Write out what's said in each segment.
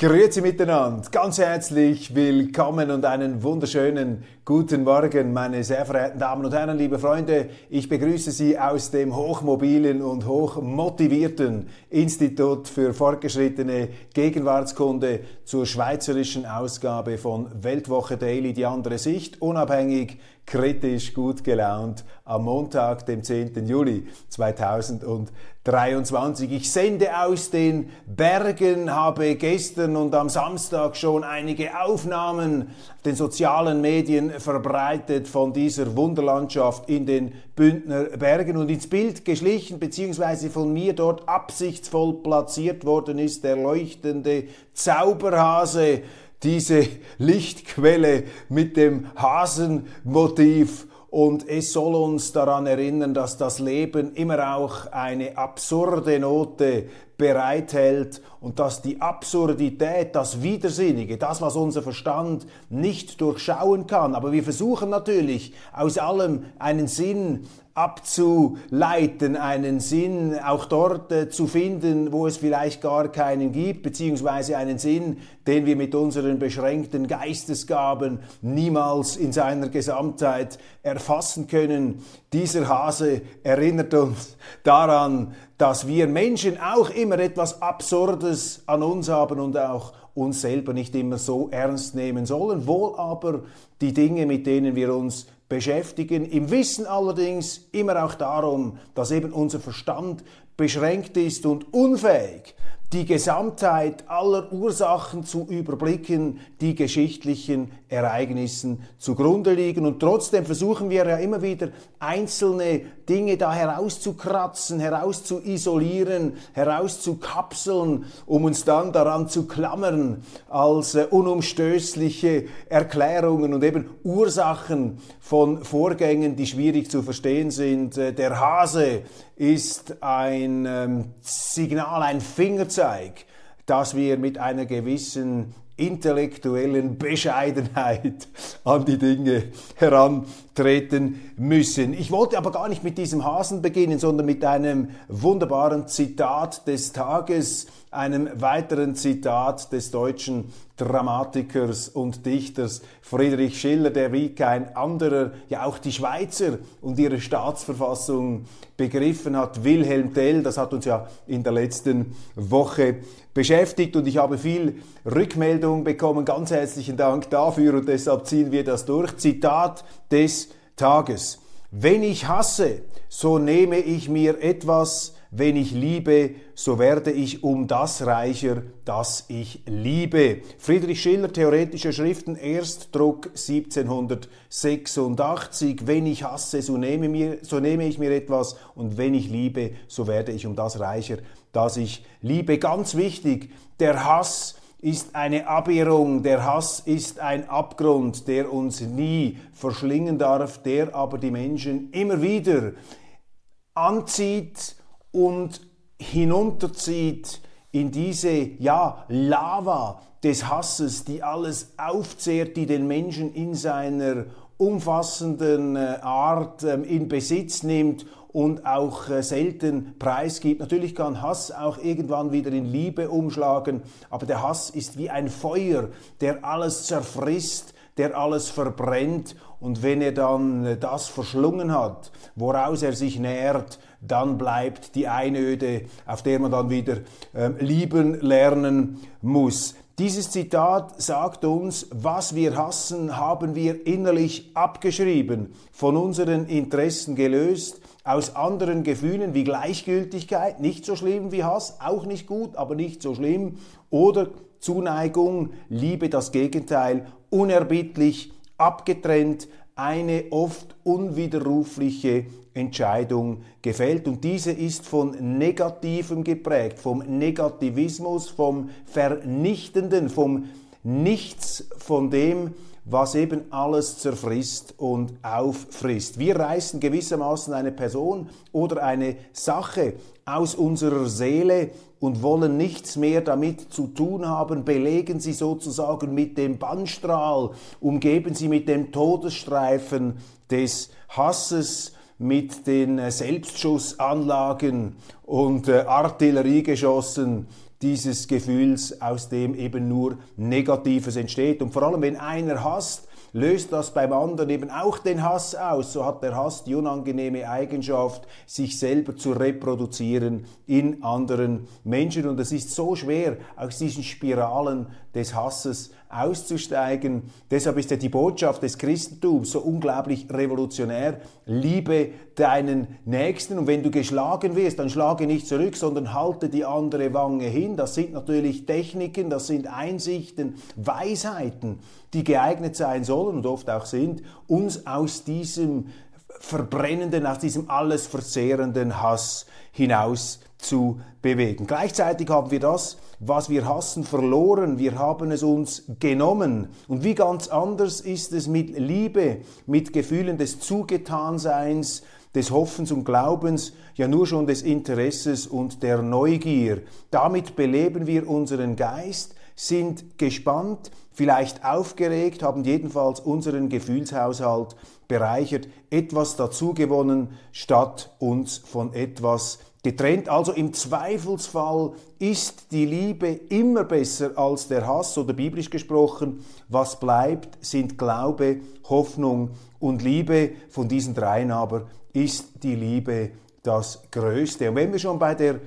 Grüezi miteinander, ganz herzlich willkommen und einen wunderschönen guten Morgen, meine sehr verehrten Damen und Herren, liebe Freunde. Ich begrüße Sie aus dem hochmobilen und hochmotivierten Institut für fortgeschrittene Gegenwartskunde zur schweizerischen Ausgabe von Weltwoche Daily, die andere Sicht, unabhängig, kritisch, gut gelaunt am Montag, dem 10. Juli 2023. Ich sende aus den Bergen, habe gestern und am Samstag schon einige Aufnahmen den sozialen Medien verbreitet von dieser Wunderlandschaft in den Bündner Bergen. Und ins Bild geschlichen, beziehungsweise von mir dort absichtsvoll platziert worden ist der leuchtende Zauberhase, diese Lichtquelle mit dem Hasenmotiv. Und es soll uns daran erinnern, dass das Leben immer auch eine absurde Note bereithält und dass die Absurdität, das Widersinnige, das, was unser Verstand nicht durchschauen kann, aber wir versuchen natürlich aus allem einen Sinn abzuleiten, einen Sinn auch dort äh, zu finden, wo es vielleicht gar keinen gibt, beziehungsweise einen Sinn, den wir mit unseren beschränkten Geistesgaben niemals in seiner Gesamtheit erfassen können. Dieser Hase erinnert uns daran, dass wir Menschen auch immer etwas Absurdes an uns haben und auch uns selber nicht immer so ernst nehmen sollen, wohl aber die Dinge, mit denen wir uns beschäftigen, im Wissen allerdings immer auch darum, dass eben unser Verstand beschränkt ist und unfähig, die Gesamtheit aller Ursachen zu überblicken, die geschichtlichen Ereignissen zugrunde liegen. Und trotzdem versuchen wir ja immer wieder einzelne Dinge da herauszukratzen, herauszuisolieren, herauszukapseln, um uns dann daran zu klammern als äh, unumstößliche Erklärungen und eben Ursachen von Vorgängen, die schwierig zu verstehen sind. Äh, der Hase ist ein ähm, Signal, ein Fingerzeig, dass wir mit einer gewissen intellektuellen Bescheidenheit an die Dinge herantreten müssen. Ich wollte aber gar nicht mit diesem Hasen beginnen, sondern mit einem wunderbaren Zitat des Tages einem weiteren Zitat des deutschen Dramatikers und Dichters Friedrich Schiller, der wie kein anderer ja auch die Schweizer und ihre Staatsverfassung begriffen hat. Wilhelm Tell, das hat uns ja in der letzten Woche beschäftigt und ich habe viel Rückmeldung bekommen. Ganz herzlichen Dank dafür und deshalb ziehen wir das durch. Zitat des Tages. Wenn ich hasse, so nehme ich mir etwas, wenn ich liebe, so werde ich um das reicher, das ich liebe. Friedrich Schiller, Theoretische Schriften, Erstdruck 1786. Wenn ich hasse, so nehme, mir, so nehme ich mir etwas und wenn ich liebe, so werde ich um das reicher, das ich liebe. Ganz wichtig, der Hass ist eine Abirrung, der Hass ist ein Abgrund, der uns nie verschlingen darf, der aber die Menschen immer wieder anzieht, und hinunterzieht in diese ja Lava des Hasses, die alles aufzehrt, die den Menschen in seiner umfassenden äh, Art ähm, in Besitz nimmt und auch äh, selten preisgibt. Natürlich kann Hass auch irgendwann wieder in Liebe umschlagen, aber der Hass ist wie ein Feuer, der alles zerfrisst, der alles verbrennt und wenn er dann äh, das verschlungen hat, woraus er sich nährt, dann bleibt die Einöde, auf der man dann wieder äh, lieben lernen muss. Dieses Zitat sagt uns, was wir hassen, haben wir innerlich abgeschrieben, von unseren Interessen gelöst, aus anderen Gefühlen wie Gleichgültigkeit, nicht so schlimm wie Hass, auch nicht gut, aber nicht so schlimm, oder Zuneigung, Liebe, das Gegenteil, unerbittlich, abgetrennt, eine oft unwiderrufliche Entscheidung gefällt. Und diese ist von Negativem geprägt, vom Negativismus, vom Vernichtenden, vom Nichts von dem, was eben alles zerfrisst und auffrisst. Wir reißen gewissermaßen eine Person oder eine Sache aus unserer Seele und wollen nichts mehr damit zu tun haben, belegen sie sozusagen mit dem Bannstrahl, umgeben sie mit dem Todesstreifen des Hasses, mit den Selbstschussanlagen und äh, Artilleriegeschossen dieses Gefühls, aus dem eben nur Negatives entsteht. Und vor allem, wenn einer hasst, löst das beim anderen eben auch den Hass aus. So hat der Hass die unangenehme Eigenschaft, sich selber zu reproduzieren in anderen Menschen. Und es ist so schwer, aus diesen Spiralen des Hasses auszusteigen. Deshalb ist ja die Botschaft des Christentums so unglaublich revolutionär. Liebe deinen Nächsten und wenn du geschlagen wirst, dann schlage nicht zurück, sondern halte die andere Wange hin. Das sind natürlich Techniken, das sind Einsichten, Weisheiten, die geeignet sein sollen und oft auch sind, uns aus diesem verbrennenden, aus diesem alles verzehrenden Hass hinaus zu bewegen. Gleichzeitig haben wir das, was wir hassen, verloren. Wir haben es uns genommen. Und wie ganz anders ist es mit Liebe, mit Gefühlen des Zugetanseins, des Hoffens und Glaubens, ja nur schon des Interesses und der Neugier. Damit beleben wir unseren Geist, sind gespannt, vielleicht aufgeregt, haben jedenfalls unseren Gefühlshaushalt bereichert, etwas dazugewonnen, statt uns von etwas getrennt. Also im Zweifelsfall ist die Liebe immer besser als der Hass oder biblisch gesprochen, was bleibt, sind Glaube, Hoffnung und Liebe. Von diesen dreien aber ist die Liebe das Größte. Und wenn wir schon bei der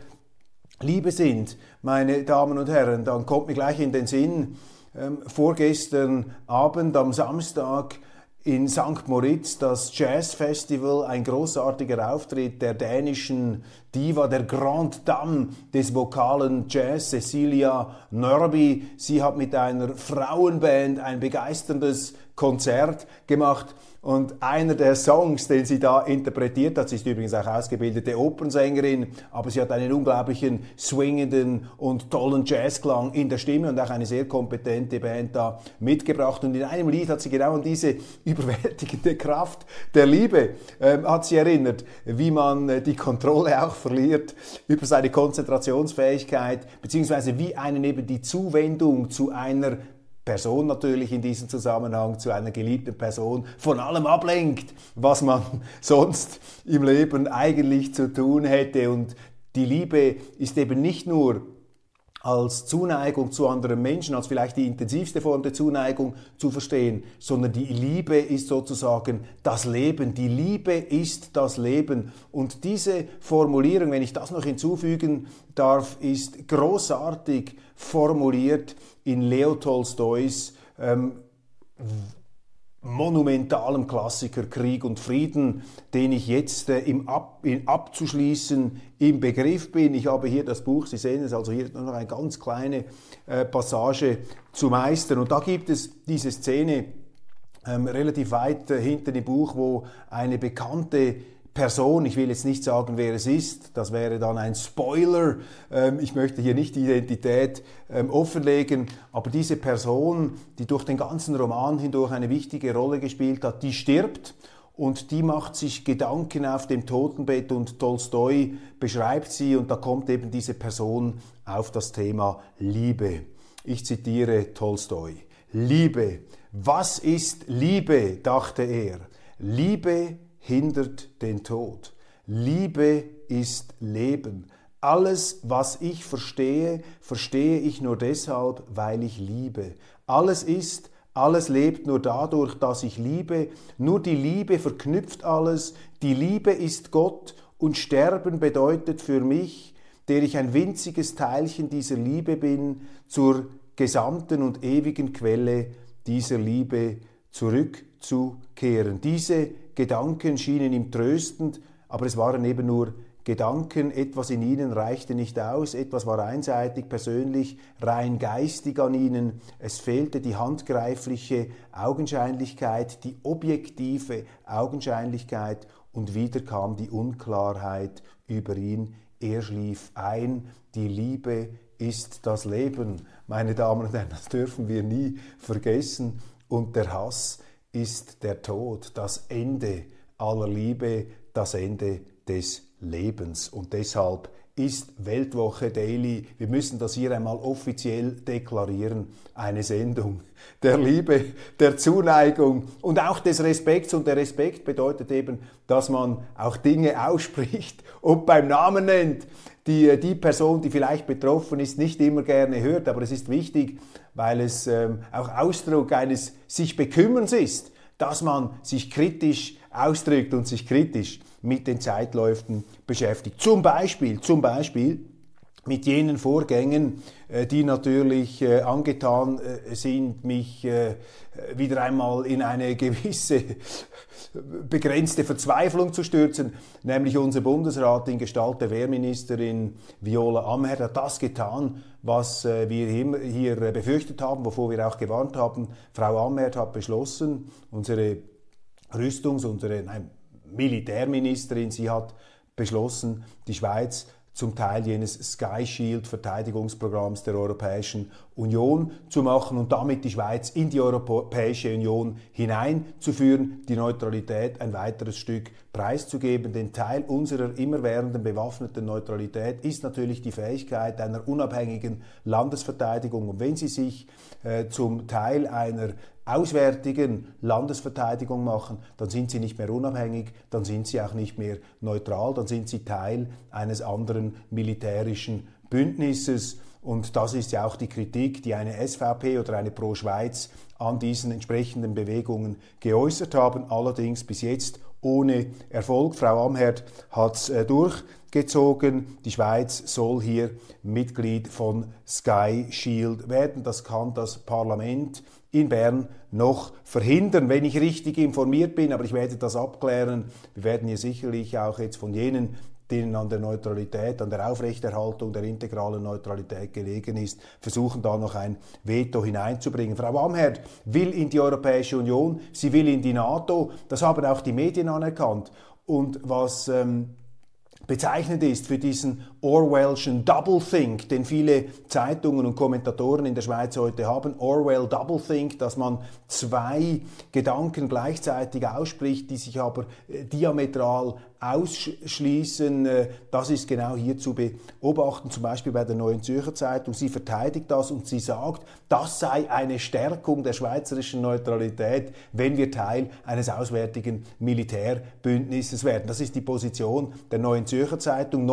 Liebe sind, meine Damen und Herren, dann kommt mir gleich in den Sinn, ähm, vorgestern Abend am Samstag in St. Moritz das Jazz Festival, ein großartiger Auftritt der dänischen Diva, der Grand Dame des vokalen Jazz, Cecilia Nörby. Sie hat mit einer Frauenband ein begeisterndes Konzert gemacht. Und einer der Songs, den sie da interpretiert hat, sie ist übrigens auch ausgebildete Opernsängerin, aber sie hat einen unglaublichen swingenden und tollen Jazzklang in der Stimme und auch eine sehr kompetente Band da mitgebracht. Und in einem Lied hat sie genau an diese überwältigende Kraft der Liebe ähm, hat sie erinnert, wie man äh, die Kontrolle auch verliert über seine Konzentrationsfähigkeit, beziehungsweise wie einen eben die Zuwendung zu einer Person natürlich in diesem Zusammenhang zu einer geliebten Person von allem ablenkt, was man sonst im Leben eigentlich zu tun hätte. Und die Liebe ist eben nicht nur als Zuneigung zu anderen Menschen, als vielleicht die intensivste Form der Zuneigung zu verstehen, sondern die Liebe ist sozusagen das Leben. Die Liebe ist das Leben. Und diese Formulierung, wenn ich das noch hinzufügen darf, ist großartig formuliert in Leo Tolstois ähm, monumentalem Klassiker Krieg und Frieden, den ich jetzt äh, im Ab, in, abzuschließen im Begriff bin. Ich habe hier das Buch, Sie sehen es, also hier nur noch eine ganz kleine äh, Passage zu meistern. Und da gibt es diese Szene ähm, relativ weit äh, hinten im Buch, wo eine bekannte Person, ich will jetzt nicht sagen, wer es ist, das wäre dann ein Spoiler, ähm, ich möchte hier nicht die Identität ähm, offenlegen, aber diese Person, die durch den ganzen Roman hindurch eine wichtige Rolle gespielt hat, die stirbt und die macht sich Gedanken auf dem Totenbett und Tolstoi beschreibt sie und da kommt eben diese Person auf das Thema Liebe. Ich zitiere Tolstoi. Liebe. Was ist Liebe? dachte er. Liebe hindert den Tod. Liebe ist Leben. Alles, was ich verstehe, verstehe ich nur deshalb, weil ich liebe. Alles ist, alles lebt nur dadurch, dass ich liebe. Nur die Liebe verknüpft alles. Die Liebe ist Gott und Sterben bedeutet für mich, der ich ein winziges Teilchen dieser Liebe bin, zur gesamten und ewigen Quelle dieser Liebe zurückzukehren. Diese Gedanken schienen ihm tröstend, aber es waren eben nur Gedanken, etwas in ihnen reichte nicht aus, etwas war einseitig, persönlich, rein geistig an ihnen, es fehlte die handgreifliche Augenscheinlichkeit, die objektive Augenscheinlichkeit und wieder kam die Unklarheit über ihn, er schlief ein, die Liebe ist das Leben. Meine Damen und Herren, das dürfen wir nie vergessen. Und der Hass ist der Tod, das Ende aller Liebe, das Ende des Lebens. Und deshalb ist Weltwoche Daily, wir müssen das hier einmal offiziell deklarieren, eine Sendung der Liebe, der Zuneigung und auch des Respekts. Und der Respekt bedeutet eben, dass man auch Dinge ausspricht und beim Namen nennt, die die Person, die vielleicht betroffen ist, nicht immer gerne hört. Aber es ist wichtig, weil es ähm, auch Ausdruck eines sich Bekümmerns ist, dass man sich kritisch ausdrückt und sich kritisch mit den Zeitläufen beschäftigt. Zum Beispiel, zum Beispiel mit jenen Vorgängen, äh, die natürlich äh, angetan äh, sind, mich wieder einmal in eine gewisse begrenzte Verzweiflung zu stürzen, nämlich unser Bundesrat in Gestalt der Wehrministerin Viola Amherd hat das getan, was wir hier befürchtet haben, wovor wir auch gewarnt haben. Frau Amherd hat beschlossen, unsere Rüstungs-, unsere, nein, Militärministerin, sie hat beschlossen, die Schweiz zum Teil jenes Sky Shield Verteidigungsprogramms der Europäischen Union zu machen und damit die Schweiz in die Europäische Union hineinzuführen, die Neutralität ein weiteres Stück preiszugeben. Denn Teil unserer immerwährenden bewaffneten Neutralität ist natürlich die Fähigkeit einer unabhängigen Landesverteidigung. Und wenn sie sich äh, zum Teil einer auswärtigen Landesverteidigung machen, dann sind sie nicht mehr unabhängig, dann sind sie auch nicht mehr neutral, dann sind sie Teil eines anderen militärischen Bündnisses. Und das ist ja auch die Kritik, die eine SVP oder eine Pro Schweiz an diesen entsprechenden Bewegungen geäußert haben, allerdings bis jetzt ohne Erfolg. Frau Amherd hat es äh, durchgezogen. Die Schweiz soll hier Mitglied von Sky Shield werden. Das kann das Parlament in Bern noch verhindern, wenn ich richtig informiert bin. Aber ich werde das abklären. Wir werden hier sicherlich auch jetzt von jenen, denen an der Neutralität, an der Aufrechterhaltung der integralen Neutralität gelegen ist, versuchen da noch ein Veto hineinzubringen. Frau Amherd will in die Europäische Union, sie will in die NATO, das haben auch die Medien anerkannt. Und was ähm, bezeichnend ist für diesen Orwellschen Doublethink, den viele Zeitungen und Kommentatoren in der Schweiz heute haben. Orwell Doublethink, dass man zwei Gedanken gleichzeitig ausspricht, die sich aber äh, diametral ausschließen. Äh, das ist genau hier zu beobachten, zum Beispiel bei der Neuen Zürcher Zeitung. Sie verteidigt das und sie sagt, das sei eine Stärkung der schweizerischen Neutralität, wenn wir Teil eines auswärtigen Militärbündnisses werden. Das ist die Position der Neuen Zürcher Zeitung,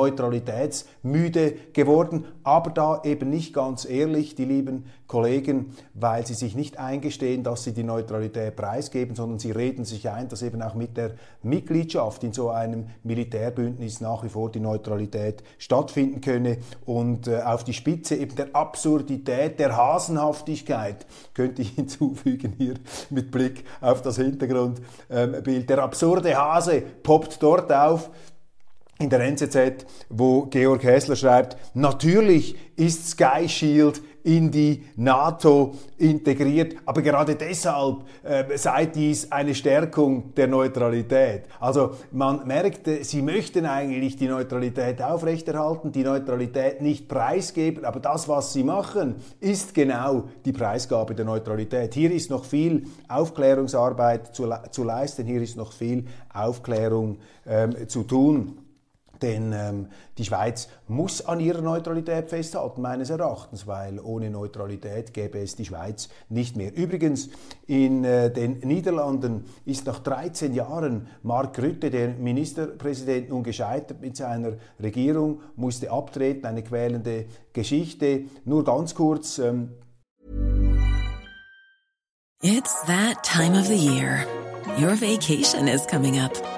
neutralitätsmüde geworden, aber da eben nicht ganz ehrlich, die lieben Kollegen, weil sie sich nicht eingestehen, dass sie die Neutralität preisgeben, sondern sie reden sich ein, dass eben auch mit der Mitgliedschaft in so einem Militärbündnis nach wie vor die Neutralität stattfinden könne. Und äh, auf die Spitze eben der Absurdität, der Hasenhaftigkeit könnte ich hinzufügen hier mit Blick auf das Hintergrundbild. Ähm, der absurde Hase poppt dort auf, in der NZZ, wo Georg Häsler schreibt, natürlich ist Sky Shield in die NATO integriert, aber gerade deshalb äh, sei dies eine Stärkung der Neutralität. Also man merkte, sie möchten eigentlich die Neutralität aufrechterhalten, die Neutralität nicht preisgeben, aber das, was sie machen, ist genau die Preisgabe der Neutralität. Hier ist noch viel Aufklärungsarbeit zu, zu leisten, hier ist noch viel Aufklärung ähm, zu tun. Denn ähm, die Schweiz muss an ihrer Neutralität festhalten, meines Erachtens, weil ohne Neutralität gäbe es die Schweiz nicht mehr. Übrigens, in äh, den Niederlanden ist nach 13 Jahren Mark Rutte, der Ministerpräsident, nun gescheitert mit seiner Regierung, musste abtreten, eine quälende Geschichte. Nur ganz kurz. Ähm It's that time of the year. Your vacation is coming up.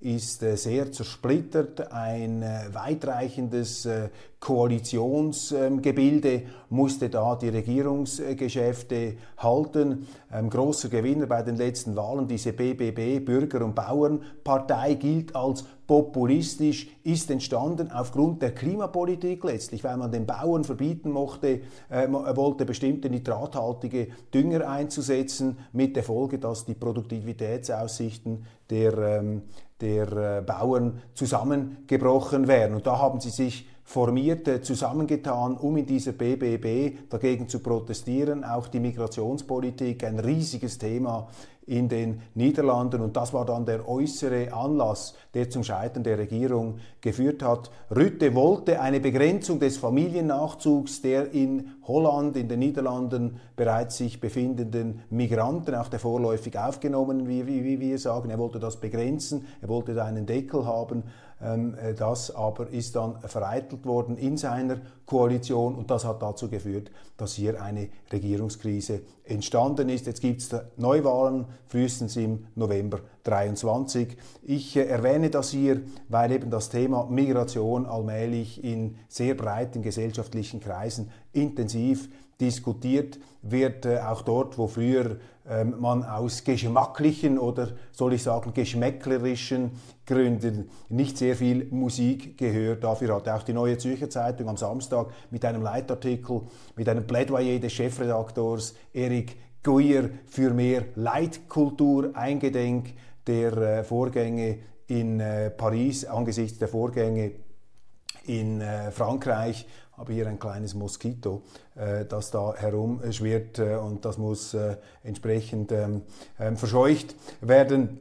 ist äh, sehr zersplittert. Ein äh, weitreichendes Koalitionsgebilde musste da die Regierungsgeschäfte halten. Ein großer Gewinner bei den letzten Wahlen, diese BBB, Bürger- und Bauernpartei, gilt als populistisch, ist entstanden aufgrund der Klimapolitik letztlich, weil man den Bauern verbieten mochte, äh, wollte bestimmte nitrathaltige Dünger einzusetzen, mit der Folge, dass die Produktivitätsaussichten der, ähm, der äh, Bauern zusammengebrochen wären. Und da haben sie sich formiert, zusammengetan, um in dieser BBB dagegen zu protestieren. Auch die Migrationspolitik, ein riesiges Thema in den Niederlanden. Und das war dann der äußere Anlass, der zum Scheitern der Regierung geführt hat. Rütte wollte eine Begrenzung des Familiennachzugs der in Holland, in den Niederlanden bereits sich befindenden Migranten, auch der vorläufig aufgenommenen, wie, wie, wie wir sagen. Er wollte das begrenzen, er wollte da einen Deckel haben. Ähm, äh, das aber ist dann vereitelt worden in seiner Koalition und das hat dazu geführt, dass hier eine Regierungskrise entstanden ist. Jetzt gibt es Neuwahlen, frühestens im November 23. Ich äh, erwähne das hier, weil eben das Thema Migration allmählich in sehr breiten gesellschaftlichen Kreisen intensiv diskutiert wird, äh, auch dort, wo früher ähm, man aus geschmacklichen oder soll ich sagen geschmäcklerischen Gründen nicht sehr viel Musik gehört. Dafür hat auch die Neue Zürcher Zeitung am Samstag mit einem Leitartikel, mit einem Plädoyer des Chefredaktors Erik Guyer für mehr Leitkultur eingedenk der äh, Vorgänge in äh, Paris angesichts der Vorgänge in Frankreich habe hier ein kleines Moskito, äh, das da herumschwirrt äh, und das muss äh, entsprechend ähm, ähm, verscheucht werden.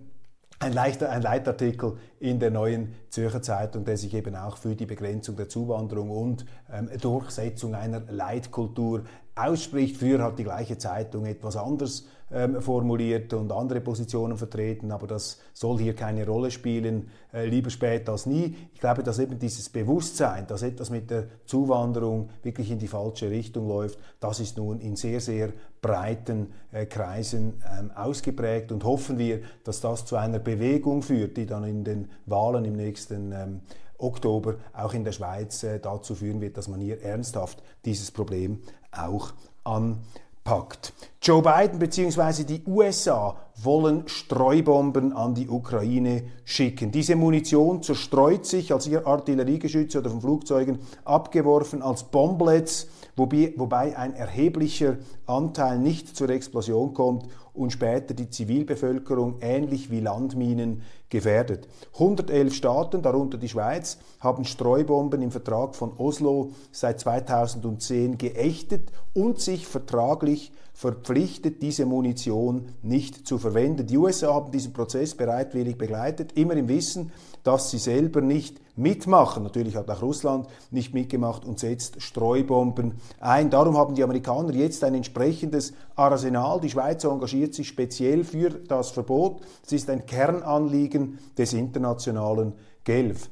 Ein, leichter, ein Leitartikel in der neuen Zürcher Zeitung, der sich eben auch für die Begrenzung der Zuwanderung und ähm, Durchsetzung einer Leitkultur ausspricht. Früher hat die gleiche Zeitung etwas anders ähm, formuliert und andere Positionen vertreten, aber das soll hier keine Rolle spielen, äh, lieber spät als nie. Ich glaube, dass eben dieses Bewusstsein, dass etwas mit der Zuwanderung wirklich in die falsche Richtung läuft, das ist nun in sehr, sehr breiten äh, Kreisen ähm, ausgeprägt und hoffen wir, dass das zu einer Bewegung führt, die dann in den Wahlen im nächsten ähm, Oktober auch in der Schweiz äh, dazu führen wird, dass man hier ernsthaft dieses Problem auch anpackt. Joe Biden bzw. die USA wollen Streubomben an die Ukraine schicken. Diese Munition zerstreut sich als ihr Artilleriegeschütze oder von Flugzeugen abgeworfen als Bomblets, wobei ein erheblicher Anteil nicht zur Explosion kommt und später die Zivilbevölkerung ähnlich wie Landminen gefährdet. 111 Staaten, darunter die Schweiz, haben Streubomben im Vertrag von Oslo seit 2010 geächtet und sich vertraglich verpflichtet, diese Munition nicht zu verwenden. Die USA haben diesen Prozess bereitwillig begleitet, immer im Wissen, dass sie selber nicht mitmachen. Natürlich hat auch Russland nicht mitgemacht und setzt Streubomben ein. Darum haben die Amerikaner jetzt ein entsprechendes Arsenal. Die Schweiz engagiert sich speziell für das Verbot. Es ist ein Kernanliegen des internationalen Genf.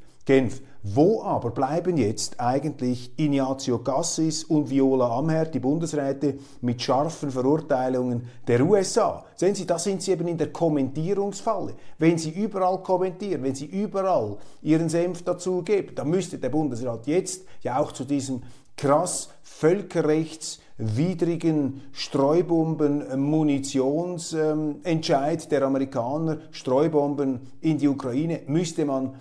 Wo aber bleiben jetzt eigentlich Ignazio Cassis und Viola Amherd, die Bundesräte, mit scharfen Verurteilungen der USA? Sehen Sie, da sind Sie eben in der Kommentierungsfalle. Wenn Sie überall kommentieren, wenn Sie überall Ihren Senf dazugeben, dann müsste der Bundesrat jetzt ja auch zu diesem krass völkerrechtswidrigen Streubomben-Munitionsentscheid der Amerikaner, Streubomben in die Ukraine, müsste man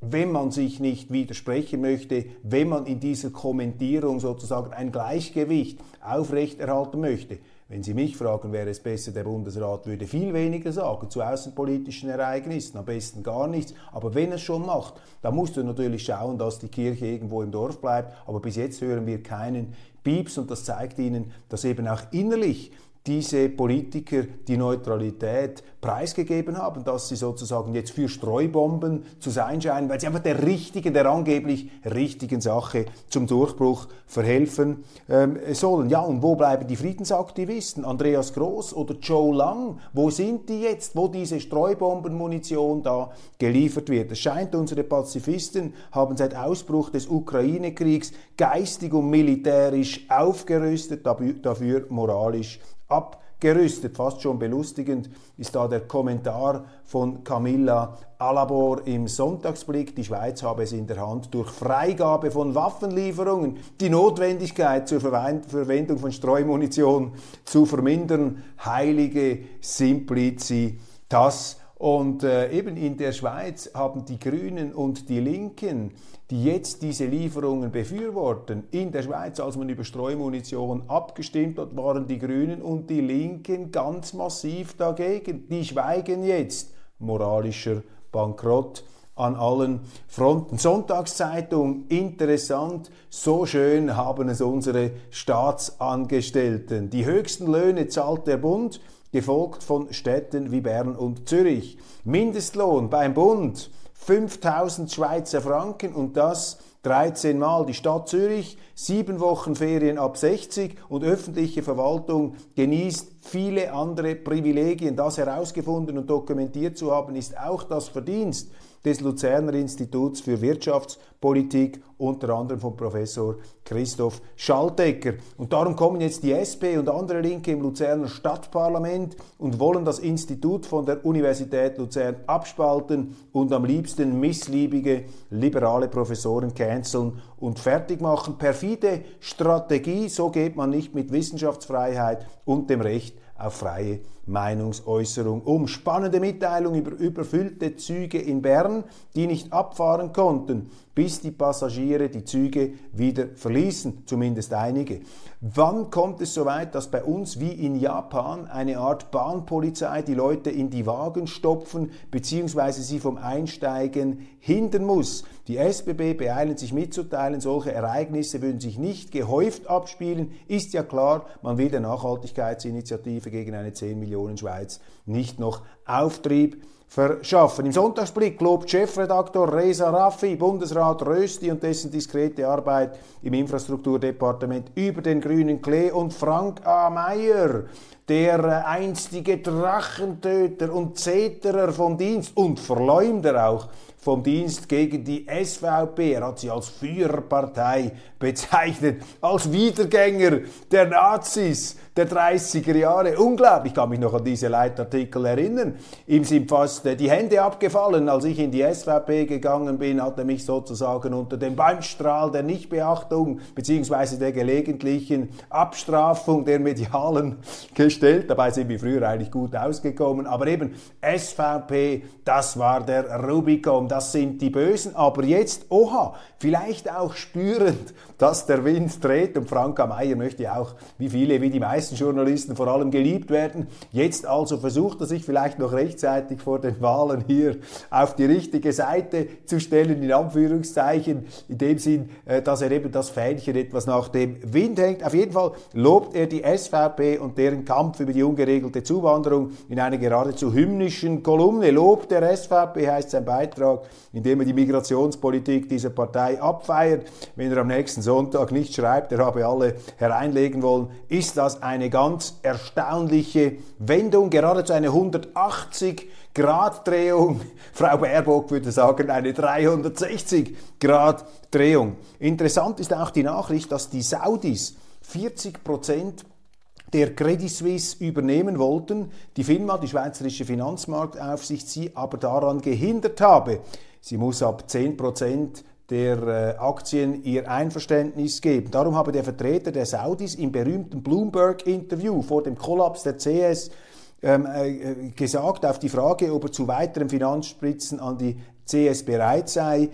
wenn man sich nicht widersprechen möchte, wenn man in dieser Kommentierung sozusagen ein Gleichgewicht aufrechterhalten möchte, Wenn Sie mich fragen, wäre es besser, der Bundesrat würde viel weniger sagen zu außenpolitischen Ereignissen, am besten gar nichts. Aber wenn es schon macht, dann musst du natürlich schauen, dass die Kirche irgendwo im Dorf bleibt. Aber bis jetzt hören wir keinen Pieps und das zeigt Ihnen, dass eben auch innerlich diese Politiker die Neutralität preisgegeben haben, dass sie sozusagen jetzt für Streubomben zu sein scheinen, weil sie einfach der richtigen, der angeblich richtigen Sache zum Durchbruch verhelfen ähm, sollen. Ja, und wo bleiben die Friedensaktivisten? Andreas Groß oder Joe Lang? Wo sind die jetzt, wo diese Streubombenmunition da geliefert wird? Es scheint, unsere Pazifisten haben seit Ausbruch des Ukraine-Kriegs geistig und militärisch aufgerüstet, dafür moralisch abgerüstet. Fast schon belustigend ist da der Kommentar von Camilla Alabor im Sonntagsblick. Die Schweiz habe es in der Hand, durch Freigabe von Waffenlieferungen die Notwendigkeit zur Verwendung von Streumunition zu vermindern. Heilige Simplicitas. Und äh, eben in der Schweiz haben die Grünen und die Linken die jetzt diese Lieferungen befürworten. In der Schweiz, als man über Streumunition abgestimmt hat, waren die Grünen und die Linken ganz massiv dagegen. Die schweigen jetzt. Moralischer Bankrott an allen Fronten. Sonntagszeitung, interessant, so schön haben es unsere Staatsangestellten. Die höchsten Löhne zahlt der Bund, gefolgt von Städten wie Bern und Zürich. Mindestlohn beim Bund 5000 Schweizer Franken und das 13 Mal. Die Stadt Zürich, sieben Wochen Ferien ab 60 und öffentliche Verwaltung genießt viele andere Privilegien. Das herausgefunden und dokumentiert zu haben, ist auch das Verdienst des Luzerner Instituts für Wirtschaftspolitik, unter anderem von Professor Christoph Schaltecker. Und darum kommen jetzt die SP und andere Linke im Luzerner Stadtparlament und wollen das Institut von der Universität Luzern abspalten und am liebsten missliebige liberale Professoren canceln und fertig machen. Perfide Strategie, so geht man nicht mit Wissenschaftsfreiheit und dem Recht auf freie Meinungsäußerung um. Spannende Mitteilung über überfüllte Züge in Bern, die nicht abfahren konnten, bis die Passagiere die Züge wieder verließen, zumindest einige. Wann kommt es soweit, dass bei uns wie in Japan eine Art Bahnpolizei die Leute in die Wagen stopfen bzw. sie vom Einsteigen hindern muss? Die SBB beeilen sich mitzuteilen, solche Ereignisse würden sich nicht gehäuft abspielen. Ist ja klar, man will der Nachhaltigkeitsinitiative gegen eine 10 Millionen Schweiz nicht noch Auftrieb verschaffen. Im Sonntagsblick lobt Chefredaktor Reza Raffi Bundesrat Rösti und dessen diskrete Arbeit im Infrastrukturdepartement über den grünen Klee und Frank A. Meyer, der einstige Drachentöter und Zeterer vom Dienst und Verleumder auch vom Dienst gegen die SVP. Er hat sie als Führerpartei bezeichnet, als Wiedergänger der Nazis der 30er Jahre. Unglaublich, ich kann mich noch an diese Leitartikel erinnern. Ihm sind fast äh, die Hände abgefallen, als ich in die SVP gegangen bin, hat er mich sozusagen unter den Bandstrahl der Nichtbeachtung bzw. der gelegentlichen Abstrafung der Medialen gestellt. Dabei sind wir früher eigentlich gut ausgekommen. Aber eben SVP, das war der Rubicon, das sind die Bösen. Aber jetzt, oha, vielleicht auch spürend, dass der Wind dreht. Und Franka Meyer möchte auch, wie viele, wie die meisten, meisten Journalisten vor allem geliebt werden. Jetzt also versucht er sich vielleicht noch rechtzeitig vor den Wahlen hier auf die richtige Seite zu stellen, in Anführungszeichen, in dem Sinn, äh, dass er eben das Fähnchen etwas nach dem Wind hängt. Auf jeden Fall lobt er die SVP und deren Kampf über die ungeregelte Zuwanderung in einer geradezu hymnischen Kolumne. Lob der SVP heißt sein Beitrag, in dem er die Migrationspolitik dieser Partei abfeiert. Wenn er am nächsten Sonntag nicht schreibt, er habe alle hereinlegen wollen, ist das ein eine ganz erstaunliche Wendung, geradezu eine 180 Grad Drehung. Frau Baerbock würde sagen, eine 360 Grad Drehung. Interessant ist auch die Nachricht, dass die Saudis 40 Prozent der Credit Suisse übernehmen wollten, die Firma, die Schweizerische Finanzmarktaufsicht, sie aber daran gehindert habe. Sie muss ab 10 Prozent der äh, Aktien ihr Einverständnis geben. Darum habe der Vertreter der Saudis im berühmten Bloomberg-Interview vor dem Kollaps der CS ähm, äh, gesagt auf die Frage, ob er zu weiteren Finanzspritzen an die CS bereit sei.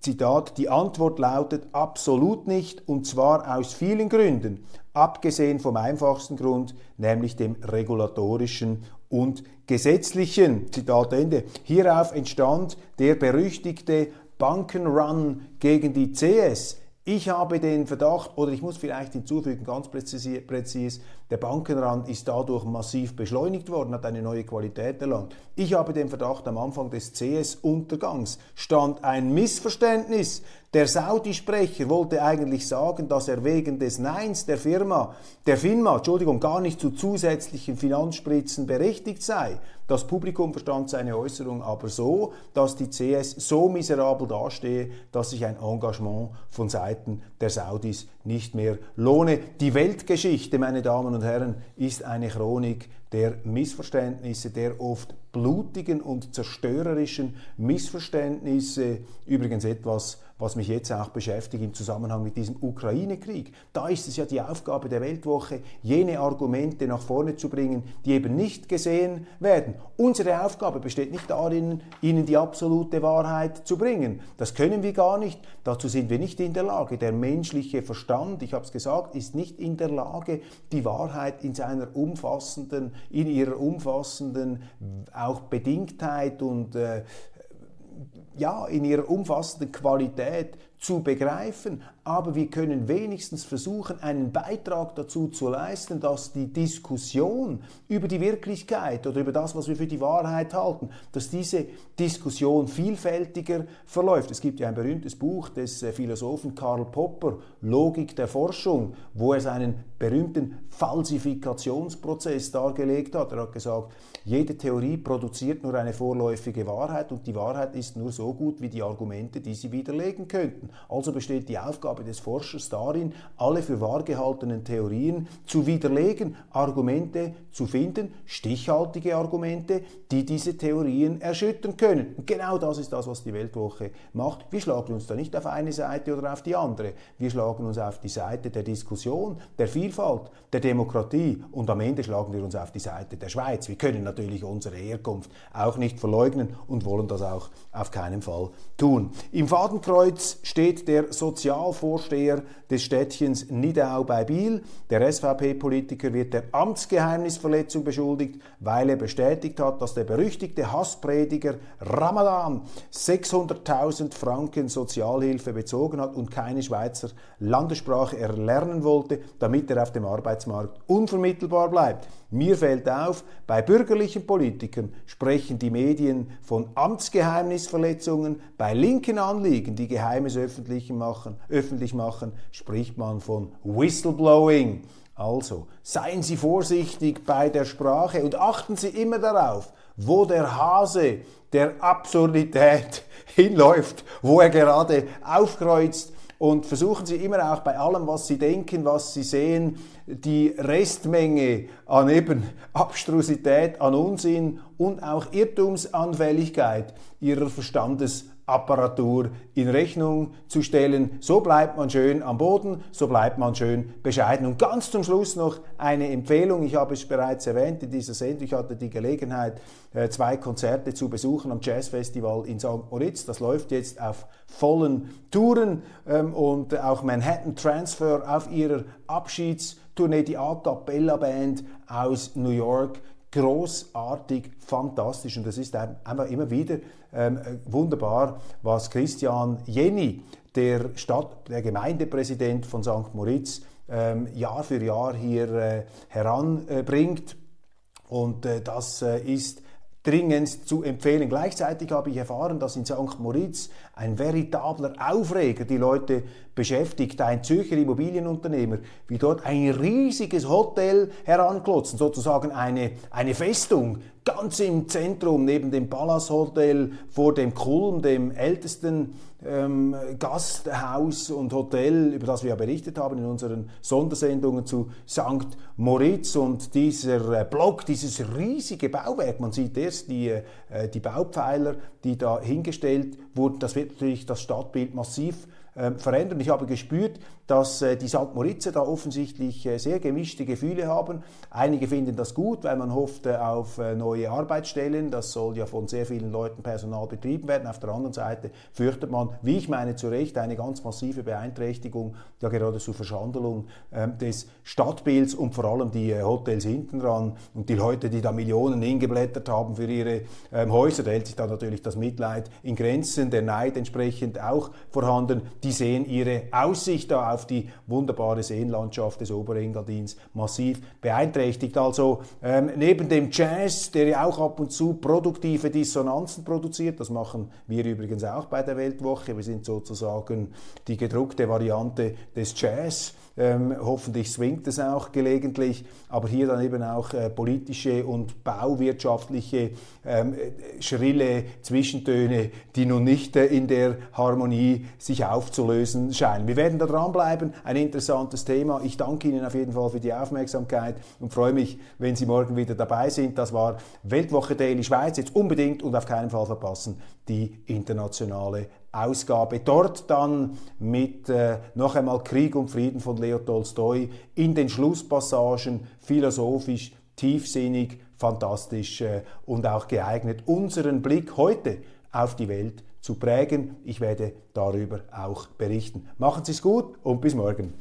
Zitat, die Antwort lautet absolut nicht und zwar aus vielen Gründen. abgesehen vom einfachsten Grund, nämlich dem regulatorischen und gesetzlichen. Zitat Ende. Hierauf entstand der berüchtigte Bankenrun gegen die CS. Ich habe den Verdacht, oder ich muss vielleicht hinzufügen, ganz präzis, präzis, der Bankenrand ist dadurch massiv beschleunigt worden, hat eine neue Qualität erlangt. Ich habe den Verdacht, am Anfang des CS-Untergangs stand ein Missverständnis der Saudi-Sprecher wollte eigentlich sagen, dass er wegen des Neins der Firma, der FINMA, Entschuldigung, gar nicht zu zusätzlichen Finanzspritzen berechtigt sei. Das Publikum verstand seine Äußerung aber so, dass die CS so miserabel dastehe, dass sich ein Engagement von Seiten der Saudis nicht mehr lohne. Die Weltgeschichte, meine Damen und Herren, ist eine Chronik der Missverständnisse, der oft blutigen und zerstörerischen Missverständnisse. Übrigens etwas, was mich jetzt auch beschäftigt im Zusammenhang mit diesem Ukraine-Krieg. Da ist es ja die Aufgabe der Weltwoche, jene Argumente nach vorne zu bringen, die eben nicht gesehen werden. Unsere Aufgabe besteht nicht darin, ihnen die absolute Wahrheit zu bringen. Das können wir gar nicht. Dazu sind wir nicht in der Lage. Der menschliche Verstand, ich habe es gesagt, ist nicht in der Lage, die Wahrheit in seiner umfassenden, in ihrer umfassenden auch Bedingtheit und äh, ja, in ihrer umfassenden Qualität zu begreifen, aber wir können wenigstens versuchen, einen Beitrag dazu zu leisten, dass die Diskussion über die Wirklichkeit oder über das, was wir für die Wahrheit halten, dass diese Diskussion vielfältiger verläuft. Es gibt ja ein berühmtes Buch des äh, Philosophen Karl Popper, Logik der Forschung, wo er seinen berühmten Falsifikationsprozess dargelegt hat. Er hat gesagt, jede Theorie produziert nur eine vorläufige Wahrheit und die Wahrheit ist nur so gut wie die Argumente, die sie widerlegen könnten. Also besteht die Aufgabe des Forschers darin, alle für wahr gehaltenen Theorien zu widerlegen, Argumente zu finden, stichhaltige Argumente, die diese Theorien erschüttern können. Und genau das ist das, was die Weltwoche macht. Wir schlagen uns da nicht auf eine Seite oder auf die andere. Wir schlagen uns auf die Seite der Diskussion, der Vielfalt, der Demokratie und am Ende schlagen wir uns auf die Seite der Schweiz. Wir können natürlich unsere Herkunft auch nicht verleugnen und wollen das auch auf keinen Fall tun. Im Fadenkreuz steht der Sozialvorsteher des Städtchens Nidau bei Biel. Der SVP-Politiker wird der Amtsgeheimnisverletzung beschuldigt, weil er bestätigt hat, dass der berüchtigte Hassprediger Ramadan 600.000 Franken Sozialhilfe bezogen hat und keine Schweizer Landessprache erlernen wollte, damit er auf dem Arbeitsmarkt unvermittelbar bleibt. Mir fällt auf, bei bürgerlichen Politikern sprechen die Medien von Amtsgeheimnisverletzungen, bei linken Anliegen, die Geheimes öffentlich machen, öffentlich machen spricht man von Whistleblowing. Also seien Sie vorsichtig bei der Sprache und achten Sie immer darauf, wo der Hase der Absurdität hinläuft, wo er gerade aufkreuzt und versuchen Sie immer auch bei allem, was Sie denken, was Sie sehen, die Restmenge an eben Abstrusität, an Unsinn und auch Irrtumsanfälligkeit Ihrer Verstandes Apparatur in Rechnung zu stellen. So bleibt man schön am Boden, so bleibt man schön bescheiden. Und ganz zum Schluss noch eine Empfehlung. Ich habe es bereits erwähnt in dieser Sendung. Ich hatte die Gelegenheit, äh, zwei Konzerte zu besuchen am Jazzfestival in St. Moritz. Das läuft jetzt auf vollen Touren ähm, und auch Manhattan Transfer auf ihrer Abschiedstournee, die A Cappella Band aus New York großartig, fantastisch und das ist einfach immer wieder ähm, wunderbar, was Christian Jenny, der Stadt, der Gemeindepräsident von St. Moritz, ähm, Jahr für Jahr hier äh, heranbringt. Und äh, das äh, ist dringend zu empfehlen. Gleichzeitig habe ich erfahren, dass in St. Moritz ein veritabler Aufreger die Leute beschäftigt, ein Zürcher Immobilienunternehmer, wie dort ein riesiges Hotel heranklotzen, sozusagen eine, eine Festung, ganz im Zentrum, neben dem Palace Hotel, vor dem Kulm, dem ältesten ähm, Gasthaus und Hotel, über das wir ja berichtet haben in unseren Sondersendungen zu St. Moritz und dieser äh, Block, dieses riesige Bauwerk, man sieht erst die, äh, die Baupfeiler, die da hingestellt wurden, das wird natürlich das Stadtbild massiv äh, verändern. Ich habe gespürt, dass äh, die St. Moritzer da offensichtlich äh, sehr gemischte Gefühle haben. Einige finden das gut, weil man hofft äh, auf neue Arbeitsstellen. Das soll ja von sehr vielen Leuten Personal betrieben werden. Auf der anderen Seite fürchtet man, wie ich meine, zu Recht eine ganz massive Beeinträchtigung, ja geradezu Verschandelung ähm, des Stadtbilds und vor allem die Hotels hinten dran und die Leute, die da Millionen hingeblättert haben für ihre ähm, Häuser. Da hält sich dann natürlich das Mitleid in Grenzen, der Neid entsprechend auch vorhanden. Die sehen ihre Aussicht da auf die wunderbare Seenlandschaft des Oberengadins massiv beeinträchtigt. Also ähm, neben dem Jazz, der ja auch ab und zu produktive Dissonanzen produziert, das machen wir übrigens auch bei der Weltwoche. Wir sind sozusagen die gedruckte Variante des Jazz. Ähm, hoffentlich swingt es auch gelegentlich, aber hier dann eben auch äh, politische und bauwirtschaftliche ähm, schrille Zwischentöne, die nun nicht äh, in der Harmonie sich aufzulösen scheinen. Wir werden da dranbleiben, ein interessantes Thema. Ich danke Ihnen auf jeden Fall für die Aufmerksamkeit und freue mich, wenn Sie morgen wieder dabei sind. Das war Weltwoche Daily Schweiz. Jetzt unbedingt und auf keinen Fall verpassen die internationale Ausgabe. Dort dann mit äh, noch einmal Krieg und Frieden von Leo Tolstoi in den Schlusspassagen philosophisch, tiefsinnig, fantastisch äh, und auch geeignet, unseren Blick heute auf die Welt zu prägen. Ich werde darüber auch berichten. Machen Sie es gut und bis morgen.